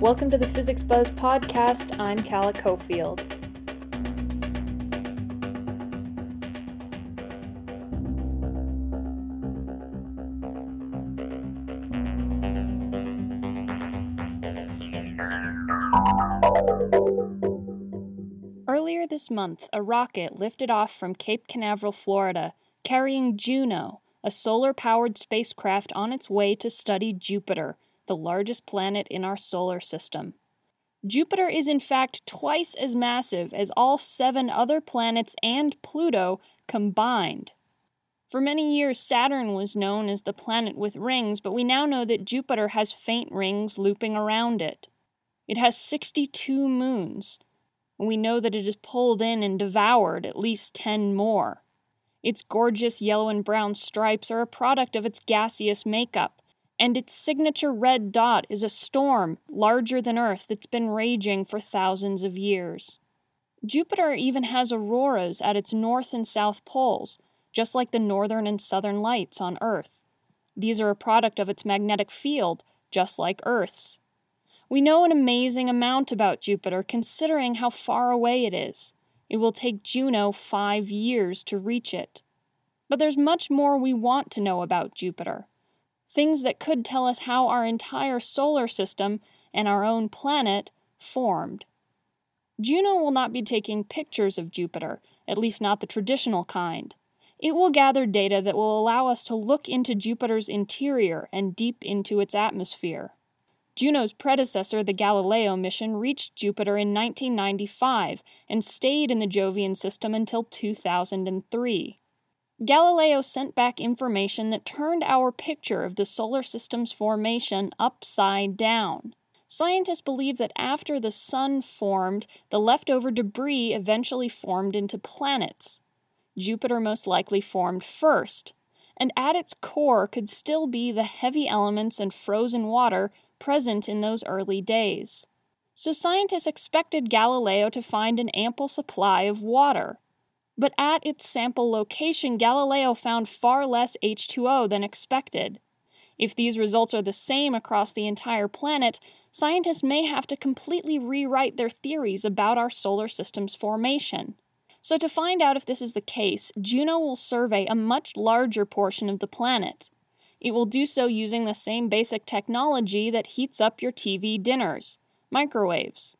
Welcome to the Physics Buzz podcast. I'm Calla Cofield. Earlier this month, a rocket lifted off from Cape Canaveral, Florida, carrying Juno, a solar powered spacecraft on its way to study Jupiter, the largest planet in our solar system. Jupiter is in fact twice as massive as all seven other planets and Pluto combined. For many years, Saturn was known as the planet with rings, but we now know that Jupiter has faint rings looping around it. It has 62 moons, and we know that it has pulled in and devoured at least 10 more. Its gorgeous yellow and brown stripes are a product of its gaseous makeup, and its signature red dot is a storm larger than Earth that's been raging for thousands of years. Jupiter even has auroras at its north and south poles, just like the northern and southern lights on Earth. These are a product of its magnetic field, just like Earth's. We know an amazing amount about Jupiter considering how far away it is. It will take Juno five years to reach it. But there's much more we want to know about Jupiter. Things that could tell us how our entire solar system and our own planet formed. Juno will not be taking pictures of Jupiter, at least not the traditional kind. It will gather data that will allow us to look into Jupiter's interior and deep into its atmosphere. Juno's predecessor, the Galileo mission, reached Jupiter in 1995 and stayed in the Jovian system until 2003. Galileo sent back information that turned our picture of the solar system's formation upside down. Scientists believe that after the Sun formed, the leftover debris eventually formed into planets. Jupiter most likely formed first, and at its core could still be the heavy elements and frozen water present in those early days. So scientists expected Galileo to find an ample supply of water. But at its sample location, Galileo found far less H2O than expected. If these results are the same across the entire planet, scientists may have to completely rewrite their theories about our solar system's formation. So, to find out if this is the case, Juno will survey a much larger portion of the planet. It will do so using the same basic technology that heats up your TV dinners microwaves.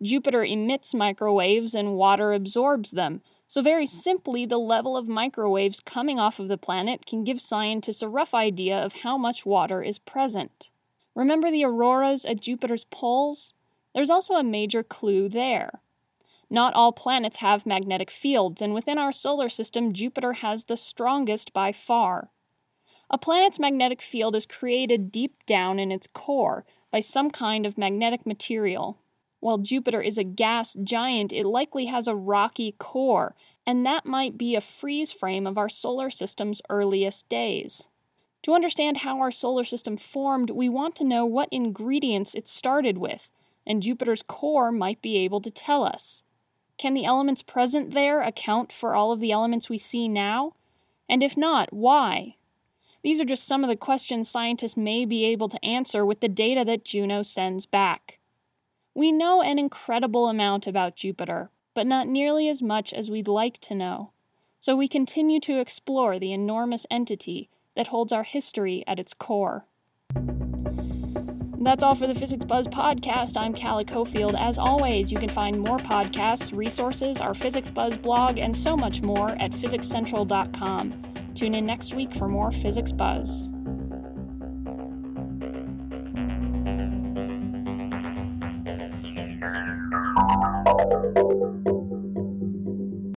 Jupiter emits microwaves and water absorbs them, so, very simply, the level of microwaves coming off of the planet can give scientists a rough idea of how much water is present. Remember the auroras at Jupiter's poles? There's also a major clue there. Not all planets have magnetic fields, and within our solar system, Jupiter has the strongest by far. A planet's magnetic field is created deep down in its core by some kind of magnetic material. While Jupiter is a gas giant, it likely has a rocky core, and that might be a freeze frame of our solar system's earliest days. To understand how our solar system formed, we want to know what ingredients it started with, and Jupiter's core might be able to tell us. Can the elements present there account for all of the elements we see now? And if not, why? These are just some of the questions scientists may be able to answer with the data that Juno sends back. We know an incredible amount about Jupiter, but not nearly as much as we'd like to know. So we continue to explore the enormous entity that holds our history at its core. That's all for the Physics Buzz podcast. I'm Calla Cofield. As always, you can find more podcasts, resources, our Physics Buzz blog, and so much more at physicscentral.com. Tune in next week for more Physics Buzz.